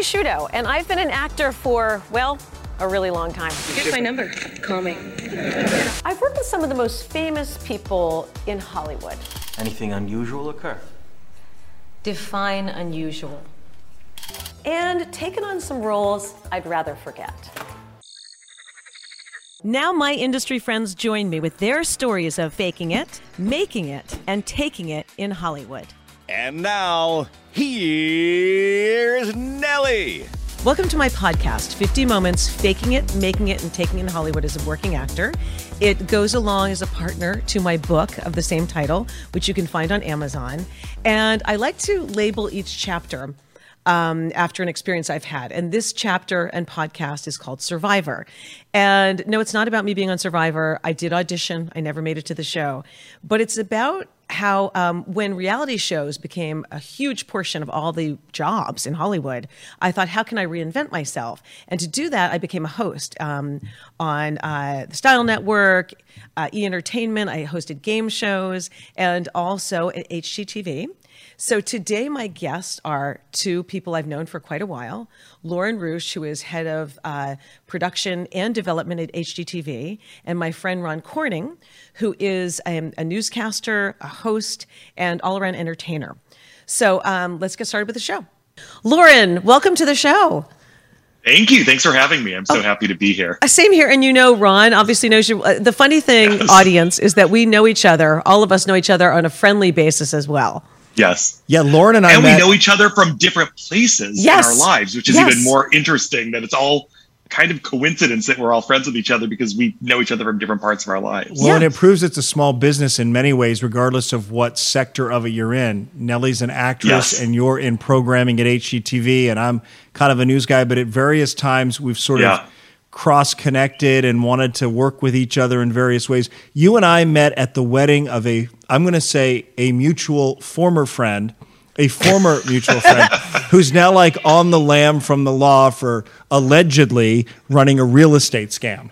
Nellie Sciutto, and I've been an actor for, well, a really long time. Here's my number. Call me. I've worked with some of the most famous people in Hollywood. Anything unusual occur? Define unusual. And taken on some roles I'd rather forget. Now, my industry friends join me with their stories of faking it, making it, and taking it in Hollywood. And now, here's Nellie. Welcome to my podcast, 50 Moments Faking It, Making It, and Taking in Hollywood as a Working Actor. It goes along as a partner to my book of the same title, which you can find on Amazon. And I like to label each chapter um, after an experience I've had. And this chapter and podcast is called Survivor. And no, it's not about me being on Survivor. I did audition, I never made it to the show. But it's about how um, when reality shows became a huge portion of all the jobs in Hollywood, I thought, how can I reinvent myself? And to do that, I became a host um, on uh, the Style Network, uh, E Entertainment. I hosted game shows, and also at HGTV. So today, my guests are two people I've known for quite a while Loren Ruch, who is head of uh, production and development at HGTV, and my friend Ron Corning, who is a, a newscaster, a host, and all around entertainer. So um, let's get started with the show. Loren, welcome to the show. Thank you. Thanks for having me. I'm so oh, happy to be here. Uh, same here. And you know, Ron obviously knows you. Uh, the funny thing, yes. audience, is that we know each other. All of us know each other on a friendly basis as well. Yes. Yeah, Loren and I and met- we know each other from different places yes. in our lives, which is yes. even more interesting. That it's all kind of coincidence that we're all friends with each other because we know each other from different parts of our lives. Well, yeah. and it proves it's a small business in many ways, regardless of what sector of it you're in. Nellie's an actress, yes. and you're in programming at HGTV, and I'm kind of a news guy. But at various times, we've sort yeah. of cross connected and wanted to work with each other in various ways. You and I met at the wedding of a, I'm going to say, a mutual former friend, a former mutual friend who's now like on the lam from the law for allegedly running a real estate scam.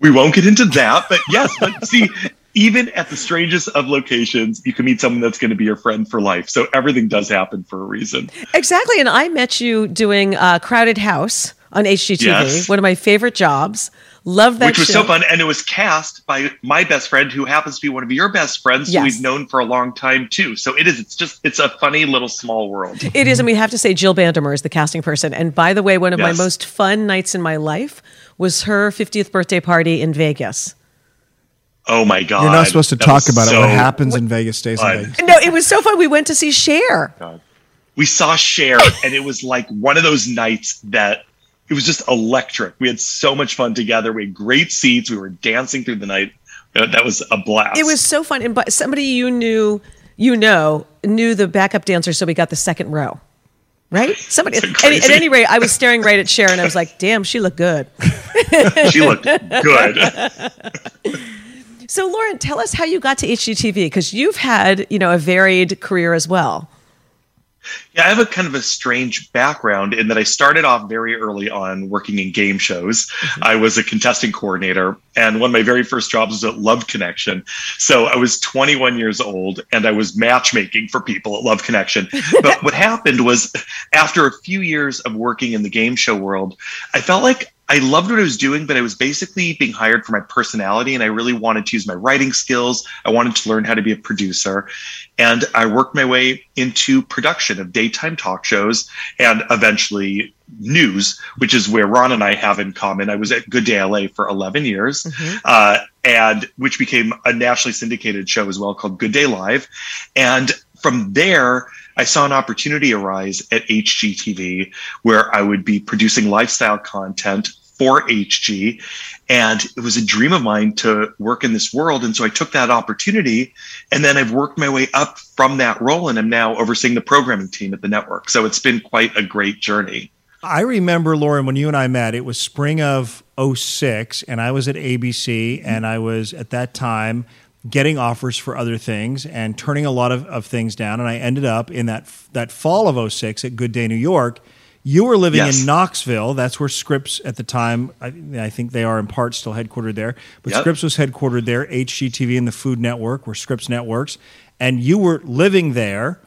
We won't get into that, but yes, but see, even at the strangest of locations, you can meet someone that's going to be your friend for life. So everything does happen for a reason. Exactly. And I met you doing uh, Crowded House on HGTV. Yes. One of my favorite jobs. Love that Which was show. so fun. And it was cast by my best friend, who happens to be one of your best friends, yes. who we've known for a long time too. So it is, it's just, it's a funny little small world. It is. And we have to say, Jill Bandemer is the casting person. And by the way, one of yes. my most fun nights in my life was her 50th birthday party in Vegas. Oh my god! You're not supposed to that talk about so it. What happens in Vegas stays fun. in Vegas. No, it was so fun. We went to see Cher. God. We saw Cher, and it was like one of those nights that it was just electric. We had so much fun together. We had great seats. We were dancing through the night. That was a blast. It was so fun. And but somebody you knew, you know, knew the backup dancer, so we got the second row. Right? Somebody at, at, any rate, I was staring right at Sharon. I was like, damn, she looked good. she looked good. so Loren, tell us how you got to HGTV because you've had, you know, a varied career as well. Yeah, I have a kind of a strange background in that I started off very early on working in game shows. Mm-hmm. I was a contesting coordinator, and one of my very first jobs was at Love Connection. So I was 21 years old and I was matchmaking for people at Love Connection. but what happened was, after a few years of working in the game show world, I felt like I loved what I was doing, but I was basically being hired for my personality, and I really wanted to use my writing skills. I wanted to learn how to be a producer, and I worked my way into production of daytime talk shows and eventually news, which is where Ron and I have in common. I was at Good Day LA for 11 years, mm-hmm. uh, and which became a nationally syndicated show as well called Good Day Live, and from there I saw an opportunity arise at HGTV where I would be producing lifestyle content for HG. And it was a dream of mine to work in this world. And so I took that opportunity and then I've worked my way up from that role and I'm now overseeing the programming team at the network. So it's been quite a great journey. I remember, Loren, when you and I met, it was spring of 06 and I was at ABC and I was at that time getting offers for other things and turning a lot of, of things down. And I ended up in that that fall of 06 at Good Day New York. You were living yes. in Knoxville. That's where Scripps at the time, I, I, think they are in part still headquartered there. But yep. Scripps was headquartered there. HGTV and the Food Network were Scripps networks. And you were living there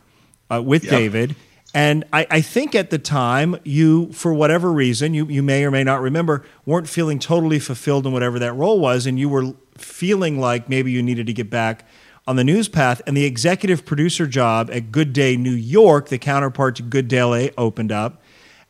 uh, with yep. David. And I, I, think at the time, you, for whatever reason, you, you may or may not remember, weren't feeling totally fulfilled in whatever that role was. And you were feeling like maybe you needed to get back on the news path. And the executive producer job at Good Day New York, the counterpart to Good Day LA, opened up.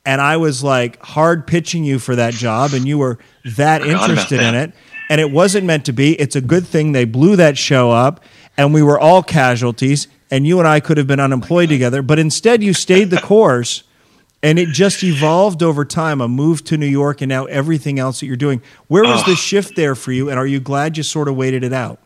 And I was like hard pitching you for that job. And you were that interested in it. And it wasn't meant to be. It's a good thing they blew that show up. And we were all casualties and you and I could have been unemployed together, but instead you stayed the course and it just evolved over time a move to New York and now everything else that you're doing. Where was the shift there for you and are you glad you sort of waited it out?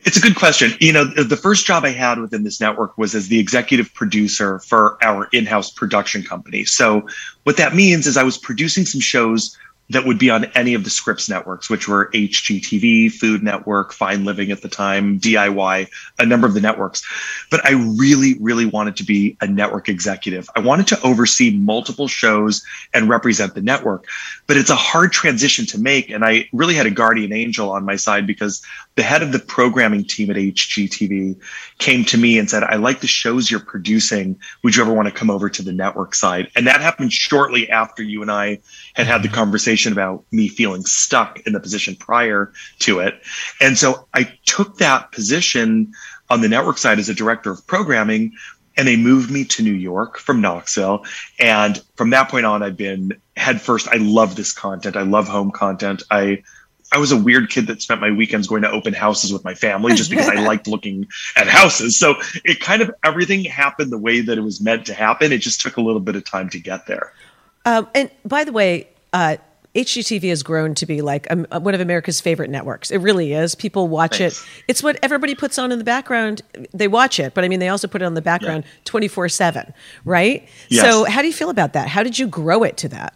It's a good question. You know, the first job I had within this network was as the executive producer for our in house production company. So, what that means is I was producing some shows that would be on any of the Scripps networks, which were HGTV, Food Network, Fine Living at the time, DIY, a number of the networks. But I really, really wanted to be a network executive. I wanted to oversee multiple shows and represent the network. But it's a hard transition to make. And I really had a guardian angel on my side because the head of the programming team at HGTV came to me and said, I like the shows you're producing. Would you ever want to come over to the network side? And that happened shortly after you and I had had the mm-hmm. conversation about me feeling stuck in the position prior to it. And so I took that position on the network side as a director of programming and they moved me to New York from Knoxville. And from that point on, I've been head first. I love this content. I love home content. I I was a weird kid that spent my weekends going to open houses with my family just because I liked looking at houses. So it kind of everything happened the way that it was meant to happen. It just took a little bit of time to get there. Um, and by the way, uh, HGTV has grown to be like um, one of America's favorite networks. It really is. People watch Thanks. it. It's what everybody puts on in the background. They watch it, but I mean, they also put it on the background twenty four seven, right? Yes. So, how do you feel about that? How did you grow it to that?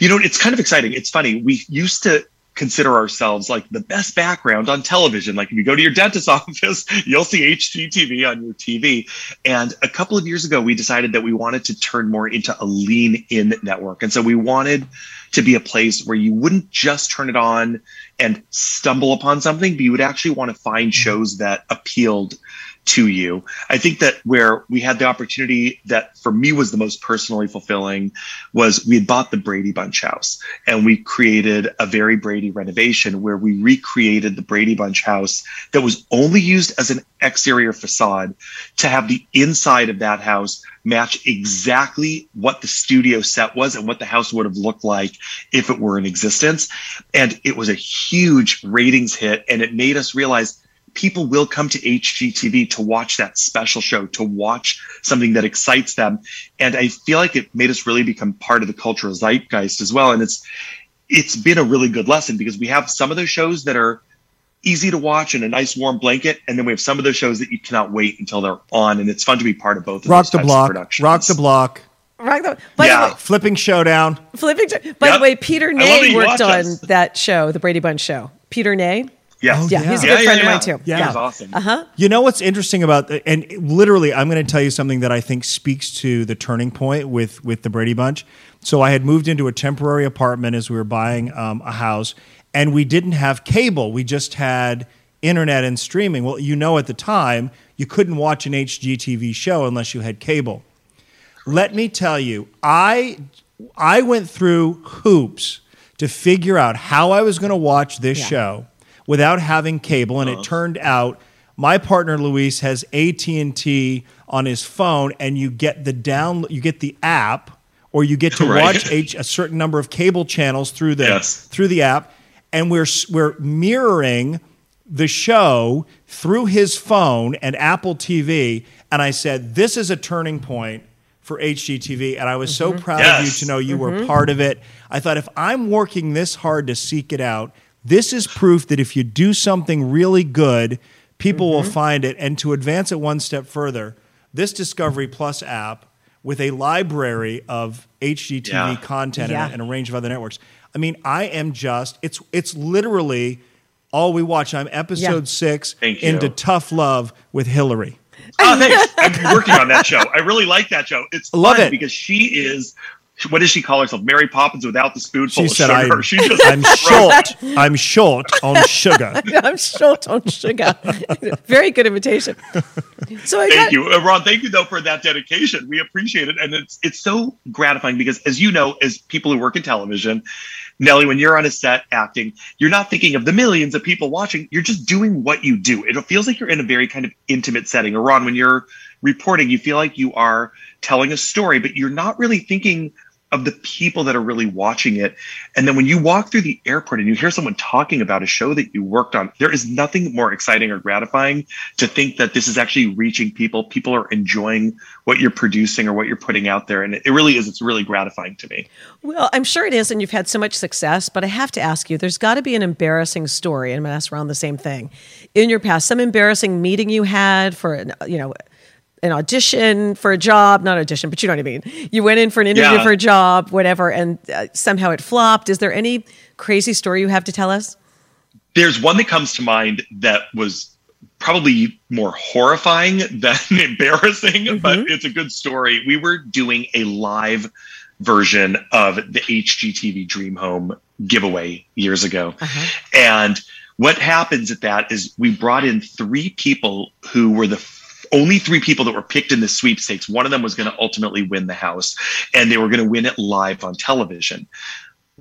You know, it's kind of exciting. It's funny. We used to consider ourselves like the best background on television. Like if you go to your dentist's office, you'll see HGTV on your TV. And a couple of years ago, we decided that we wanted to turn more into a lean in network. And so we wanted to be a place where you wouldn't just turn it on and stumble upon something, but you would actually want to find mm-hmm. shows that appealed to you. I think that where we had the opportunity that for me was the most personally fulfilling was we had bought the Brady Bunch house and we created a very Brady renovation where we recreated the Brady Bunch house that was only used as an exterior facade to have the inside of that house match exactly what the studio set was and what the house would have looked like if it were in existence. And it was a huge ratings hit and it made us realize people will come to HGTV to watch that special show, to watch something that excites them. And I feel like it made us really become part of the cultural zeitgeist as well. And it's it's been a really good lesson because we have some of those shows that are easy to watch and a nice warm blanket, and then we have some of those shows that you cannot wait until they're on, and it's fun to be part of both. Of rock the block, rock the block. Rock the, by yeah. the way, flipping showdown. Flipping. By yep. the way, Peter Ney worked on us. that show, the Brady Bunch show. Peter Ney. Yes. Oh, yeah, he's a good yeah, friend yeah, of mine too. Yeah, yeah. awesome. Uh huh. You know what's interesting about and literally, I'm going to tell you something that I think speaks to the turning point with with the Brady Bunch. So I had moved into a temporary apartment as we were buying um, a house, and we didn't have cable. We just had internet and streaming. Well, you know, at the time, you couldn't watch an HGTV show unless you had cable. Let me tell you, I I went through hoops to figure out how I was going to watch this show without having cable, and it uh-huh. turned out my partner Luis has AT and T on his phone, and you get the down, you get the app, or you get to right. watch a, a, certain number of cable channels through the yes. through the app, and we're we're mirroring the show through his phone and Apple TV, and I said, "This is a turning point." For HGTV, and I was mm-hmm. so proud yes. of you to know you mm-hmm. were part of it. I thought if I'm working this hard to seek it out, this is proof that if you do something really good, people mm-hmm. will find it. And to advance it one step further, this Discovery Plus app with a library of HGTV yeah. content yeah. And, and, a range of other networks. I mean, I am just it's it's literally all we watch. I'm episode yeah. six into Tough Love with Hilary. Oh, thanks. I'm working on that show. I really like that show. It's Love it because she is what does she call herself? Mary Poppins without the spoonful She of said, sugar. I'm, she just I'm short. I'm short on sugar. I'm short on sugar. Very good invitation. So I Thank got, you, uh, Ron. Thank you though for that dedication. We appreciate it, and it's it's so gratifying because, as you know, as people who work in television, Nellie, when you're on a set acting, you're not thinking of the millions of people watching. You're just doing what you do. It feels like you're in a very kind of intimate setting. Or Ron, when you're reporting, you feel like you are telling a story, but you're not really thinking of the people that are really watching it. And then when you walk through the airport and you hear someone talking about a show that you worked on, there is nothing more exciting or gratifying to think that this is actually reaching people. People are enjoying what you're producing or what you're putting out there. And it really is, it's really gratifying to me. well, I'm sure it is, and you've had so much success, but I have to ask you, there's got to be an embarrassing story, and I'm going to ask around the same thing. In your past, some embarrassing meeting you had for, you know, an audition for a job, not audition, but you know what I mean. You went in for an interview Yeah. for a job, whatever, and uh, somehow it flopped. Is there any crazy story you have to tell us? There's one that comes to mind that was probably more horrifying than embarrassing, but it's a good story. We were doing a live version of the HGTV Dream Home giveaway years ago. And what happens at that is we brought in three people who were the only three people that were picked in the sweepstakes. One of them was going to ultimately win the house, and they were going to win it live on television.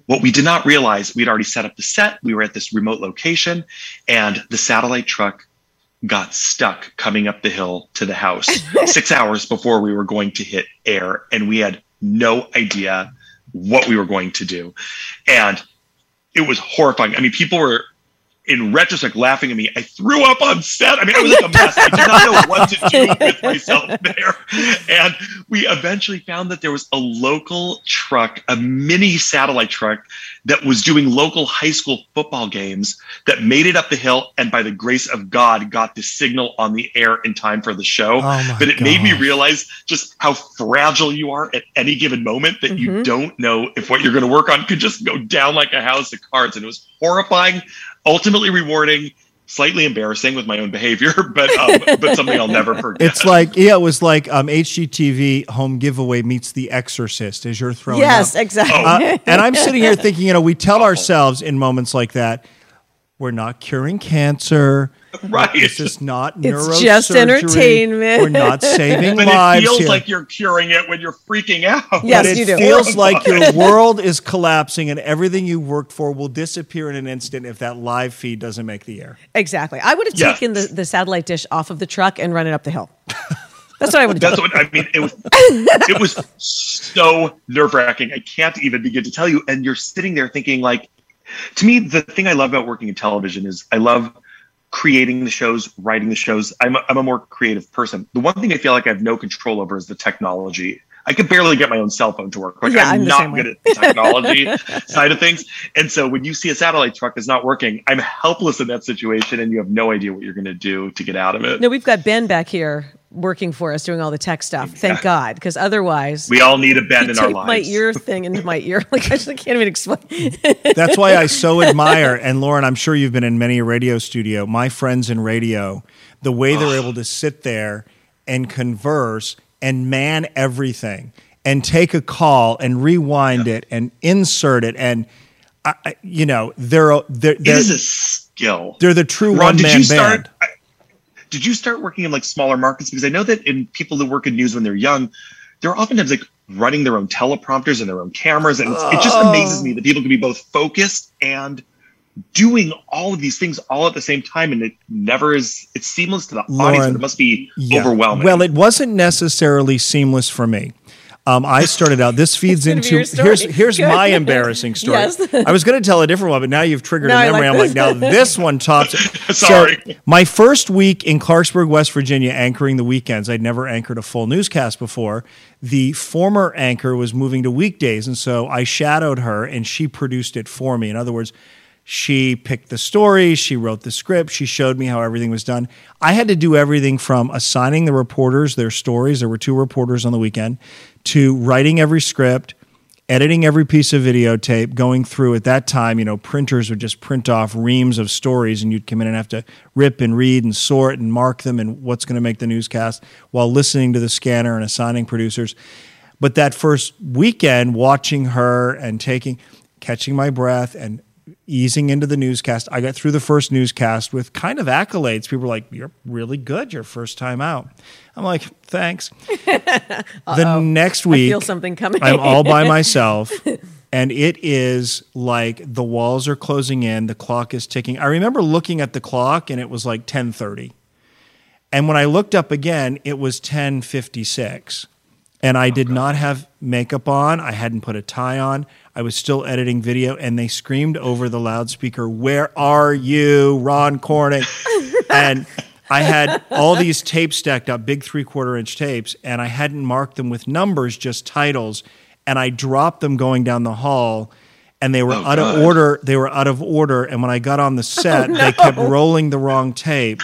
What we did not realize, we'd already set up the set. We were at this remote location, and the satellite truck got stuck coming up the hill to the house six hours before we were going to hit air. And we had no idea what we were going to do. And it was horrifying. I mean, people were in retrospect laughing at me. I threw up on set. I mean, I was like a mess. I did not know what to do with myself there. And we eventually found that there was a local truck, a mini satellite truck that was doing local high school football games that made it up the hill and by the grace of God got the signal on the air in time for the show. Oh but it made me realize just how fragile you are at any given moment that you mm-hmm. don't know if what you're going to work on could just go down like a house of cards. And it was horrifying, ultimately rewarding, slightly embarrassing with my own behavior, but um, but something I'll never forget. It's like yeah, it was like um, HGTV home giveaway meets The Exorcist as you're throwing yes, up. exactly. Uh, and I'm sitting here thinking, you know, we tell ourselves in moments like that, we're not curing cancer. Right. This is not It's just entertainment. We're not saving but lives it feels here. like you're curing it when you're freaking out. Yes, but it you do. feels like your world is collapsing and everything you worked for will disappear in an instant if that live feed doesn't make the air. exactly. I would have Yeah. taken the, the satellite dish off of the truck and run it up the hill. That's what I would have That's done. what I mean. It was it was so nerve wracking. I can't even begin to tell you. And you're sitting there thinking, like, to me, the thing I love about working in television is I love creating the shows, writing the shows. I'm a, I'm a more creative person. The one thing I feel like I have no control over is the technology. I could barely get my own cell phone to work. Like Yeah, I'm I'm not good at the technology side of things. And so when you see a satellite truck is not working, I'm helpless in that situation, and you have no idea what you're going to do to get out of it. No, we've got Ben back here working for us, doing all the tech stuff. Thank God, because otherwise, We all need a he bend in our taped lives. my ear thing into my ear. Like I just can't even explain. That's why I so admire, and Loren, I'm sure you've been in many a radio studio. My friends in radio, the way they're able to sit there and converse and man everything and take a call and rewind it and insert it. And, I, I- you know, they're, they're, It they're, is a skill. they're the true Ron, one did man you start? band. I- Did you start working in like smaller markets? Because I know that in people that work in news when they're young, they're oftentimes like running their own teleprompters and their own cameras, and it's, it just oh. amazes me that people can be both focused and doing all of these things all at the same time, and it never is. It's seamless to the audience, but it must be Yeah. overwhelming. Well, it wasn't necessarily seamless for me. Um, I started out. This feeds into here's here's Good. my embarrassing story. Yes. I was going to tell a different one, but now you've triggered No, I a memory. like I'm like, now this one tops. Sorry. So my first week in Clarksburg, West Virginia, anchoring the weekends. I'd never anchored a full newscast before. The former anchor was moving to weekdays, and so I shadowed her, and she produced it for me. In other words. She picked the story, she wrote the script, she showed me how everything was done. I had to do everything from assigning the reporters their stories, there were two reporters on the weekend, to writing every script, editing every piece of videotape, going through at that time, you know, printers would just print off reams of stories and you'd come in and have to rip and read and sort and mark them and what's going to make the newscast while listening to the scanner and assigning producers. But that first weekend, watching her and taking, catching my breath and easing into the newscast, I got through the first newscast with kind of accolades. People were like, You're really good your first time out. I'm like, Thanks. the next week, feel something coming. I'm all by myself. And it is like the walls are closing in, the clock is ticking. I remember looking at the clock and it was like 10:30. And when I looked up again, it was 10:56 and I did not have makeup on. I hadn't put a tie on. I was still editing video, and they screamed over the loudspeaker, "Where are you, Ron Corning?" and I had all these tapes stacked up, big three quarter inch tapes, and I hadn't marked them with numbers, just titles. And I dropped them going down the hall, and they were Oh, out God. of order. They were out of order. And when I got on the oh, set, Oh, they kept rolling the wrong tape.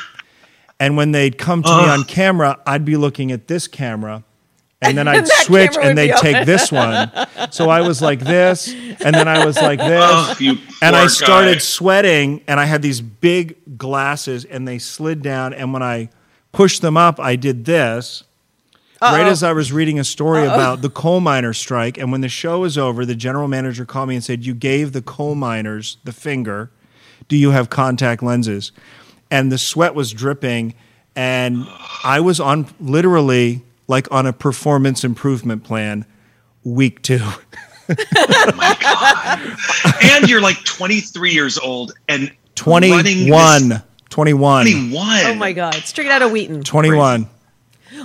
And when they'd come to me on camera, I'd be looking at this camera. And then I'd That switch and they'd open. take this one. So I was like this, and then I was like this. Oh, and I started guy. sweating, and I had these big glasses, and they slid down. And when I pushed them up, I did this. Right as I was reading a story about the coal miner strike, and when the show was over, the general manager called me and said, "You gave the coal miners the finger. Do you have contact lenses?" And the sweat was dripping, and I was on literally like on a performance improvement plan, week two. Oh and you're like 23 years old and running 21. 21. 21. Oh my God! Straight out of Wheaton. 21.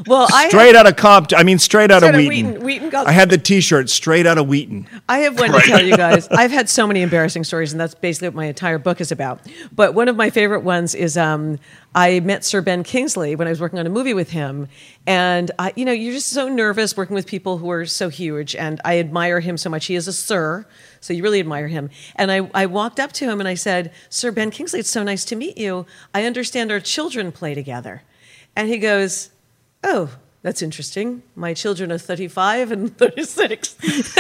Well, I Straight out of Compton. I mean, straight out Straight of Wheaton. Wheaton. Wheaton got- I had the T-shirt straight out of Wheaton. I have one to tell you guys. I've had so many embarrassing stories, and that's basically what my entire book is about. But one of my favorite ones is um, I met Sir Ben Kingsley when I was working on a movie with him, and I, you know, you're just so nervous working with people who are so huge, and I admire him so much. He is a sir, so you really admire him. And I, I walked up to him and I said, "Sir Ben Kingsley, it's so nice to meet you. I understand our children play together," and he goes, "Oh." That's interesting. My children are 35 and 36.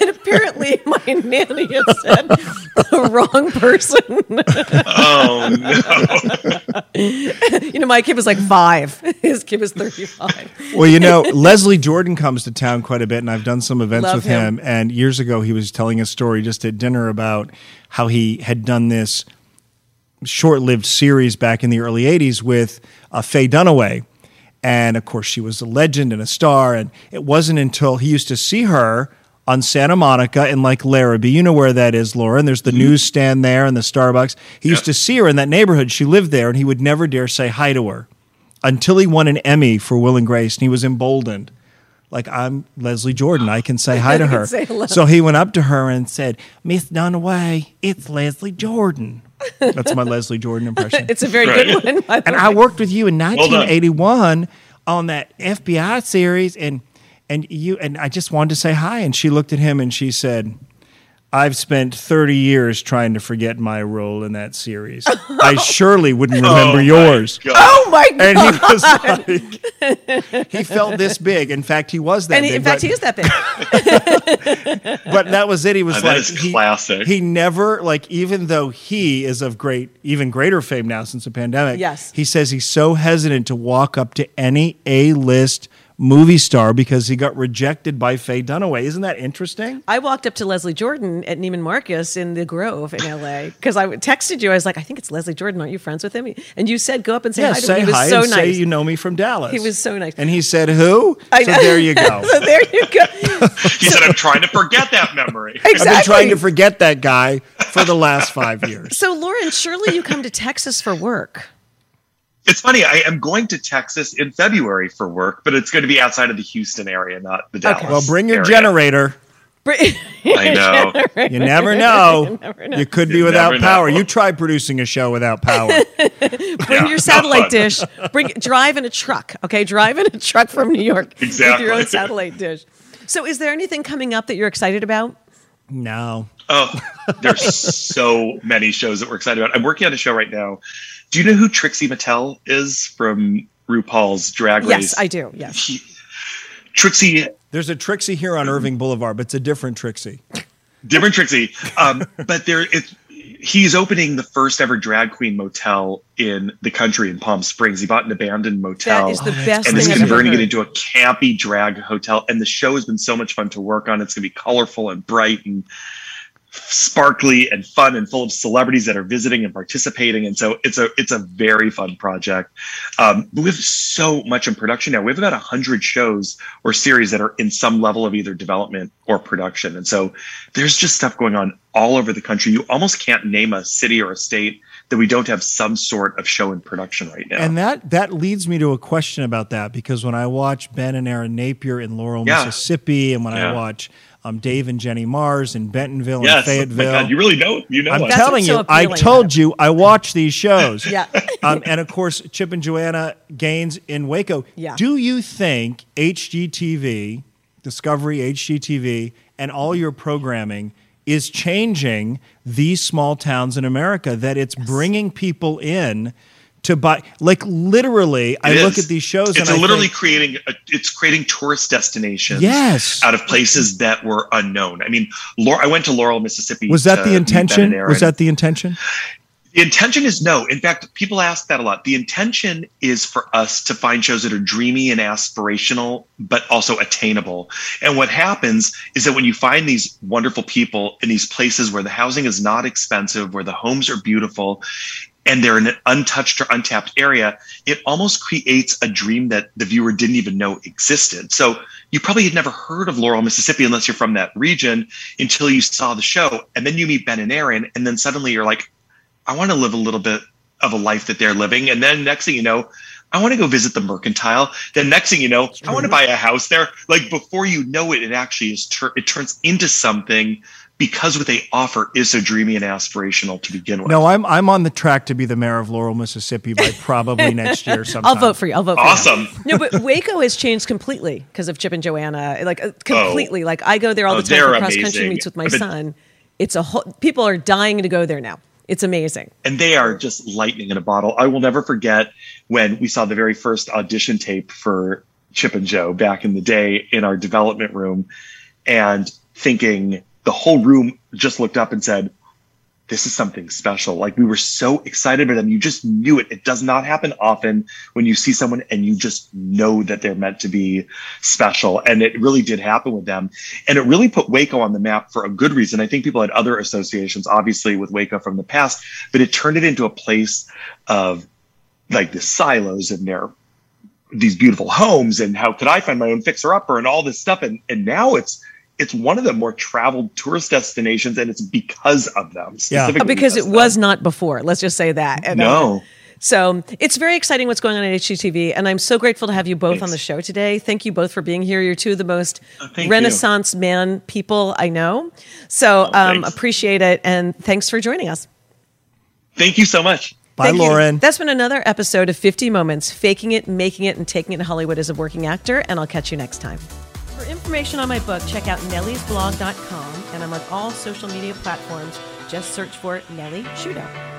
and apparently my nanny had said the wrong person. Oh, no. you know, my kid was like five. His kid was 35. Well, you know, Leslie Jordan comes to town quite a bit, and I've done some events Love with him. him. And years ago, he was telling a story just at dinner about how he had done this short-lived series back in the early '80s with uh, Faye Dunaway, and of course, she was a legend and a star. And it wasn't until he used to see her on Santa Monica in like Larrabee. You know where that is, Laura. And there's the newsstand there and the Starbucks. He used to see her in that neighborhood. She lived there, and he would never dare say hi to her until he won an Emmy for Will and Grace, and he was emboldened. Like I'm Leslie Jordan, I can say hi to her. So he went up to her and said, "Miss Dunaway, it's Leslie Jordan." That's my Leslie Jordan impression. It's a very Right. good one. and. I worked with you in done. 1981 on that FBI series, and and you and I just wanted to say hi. And she looked at him and she said, "I've spent 30 years trying to forget my role in that series. I surely wouldn't oh remember my yours." God. oh my God. And he was like, he felt this big. In fact, he was that And he, big. in fact, but, he is that big. but that was it. He was that like, is he, classic. he never, like, even though he is of great, even greater fame now since the pandemic, Yes. he says he's so hesitant to walk up to any A list movie star because he got rejected by Faye Dunaway. Isn't that interesting? I walked up to Leslie Jordan at Neiman Marcus in the Grove in LA because I texted you. I was like, I think it's Leslie Jordan. Aren't you friends with him? And you said, go up and say Yeah, hi to say him. He was hi so and nice. say you know me from Dallas. He was so nice. And he said, who? I so there you go. so there you go. He said, I'm trying to forget that memory. Exactly. I've been trying to forget that guy for the last five years. So, Loren, surely you come to Texas for work. It's funny. I am going to Texas in February for work, but it's going to be outside of the Houston area, not the Dallas. Well, bring your area. generator. Br- I know. You never know. You, could be You without power. know. You try producing a show without power. Bring your satellite dish. Bring drive in a truck. Okay, drive in a truck from New York with your own satellite dish. So, is there anything coming up that you're excited about? no. Oh, there's so many shows that we're excited about. I'm working on a show right now. Do you know who Trixie Mattel is from RuPaul's Drag Race? Yes, I do. Yes. He- Trixie, There's a Trixie here on Irving Boulevard, but it's a different Trixie. different Trixie, um, but there it's he's opening the first ever drag queen motel in the country in Palm Springs. He bought an abandoned motel. That is the best and thing is converting it into a campy drag hotel. And the show has been so much fun to work on. It's going to be colorful and bright and sparkly and fun and full of celebrities that are visiting and participating. And so it's a it's a very fun project. Um, but we have so much in production now. We have about hundred shows or series that are in some level of either development or production. And so there's just stuff going on all over the country. You almost can't name a city or a state that we don't have some sort of show in production right now. And that that leads me to a question about that because when I watch Ben and Erin Napier in Laurel, Yeah. Mississippi, and when I watch um, Dave and Jenny Mars in Bentonville yes, and oh my Fayetteville, God, you really know you know I'm us. Telling what's so you, I told about you, I watch these shows. Yeah. um, and of course, Chip and Joanna Gaines in Waco. Yeah. Do you think HGTV, Discovery HGTV, and all your programming is changing these small towns in America? That it's bringing people in to buy, like literally. I It look at these shows It's literally think, creating a, it's creating tourist destinations. Yes. out of places that were unknown. I mean, I went to Laurel, Mississippi. was that uh, the intention? Was that the intention? the intention? Is no. In fact, people ask that a lot. The intention is for us to find shows that are dreamy and aspirational, but also attainable. And what happens is that when you find these wonderful people in these places where the housing is not expensive, where the homes are beautiful, and they're in an untouched or untapped area, it almost creates a dream that the viewer didn't even know existed. So you probably had never heard of Laurel, Mississippi, unless you're from that region until you saw the show. And then you meet Ben and Erin, and then suddenly you're like, I want to live a little bit of a life that they're living. And then next thing you know, I want to go visit the mercantile. Then next thing you know, I want to buy a house there. Like before you know it, it actually is, tur- it turns into something because what they offer is so dreamy and aspirational to begin with. No, I'm I'm on the track to be the mayor of Laurel, Mississippi by probably next year sometime. I'll vote for you. I'll vote for you. Awesome. No, but Waco has changed completely because of Chip and Joanna. Like uh, completely. Like I go there all Oh, the time they're for cross country meets with my I've been- son. It's a whole. People are dying to go there now. It's amazing. and they are just lightning in a bottle. I will never forget when we saw the very first audition tape for Chip and Jo back in the day in our development room and thinking the whole room just looked up and said, this is something special. Like we were so excited for them. You just knew it. It does not happen often when you see someone and you just know that they're meant to be special. And it really did happen with them. And it really put Waco on the map for a good reason. I think people had other associations, obviously, with Waco from the past, but it turned it into a place of like the silos and their these beautiful homes and how could I find my own fixer upper and all this stuff. And and now it's it's one of the more traveled tourist destinations, and it's because of them. Yeah. specifically Uh, because it of was not before. Let's just say that. And, uh, no. So it's very exciting what's going on at HGTV, and I'm so grateful to have you both on the show today. Thank you both for being here. You're two of the most thank you. Renaissance man people I know. So um, appreciate it, and thanks for joining us. Thank you so much. Bye, Thank you. Loren. That's been another episode of 50 Moments, faking it, making it, and taking it in Hollywood as a working actor, and I'll catch you next time information on my book, check out nelliesblog.com, and I'm on all social media platforms. Just search for Nellie Sciutto.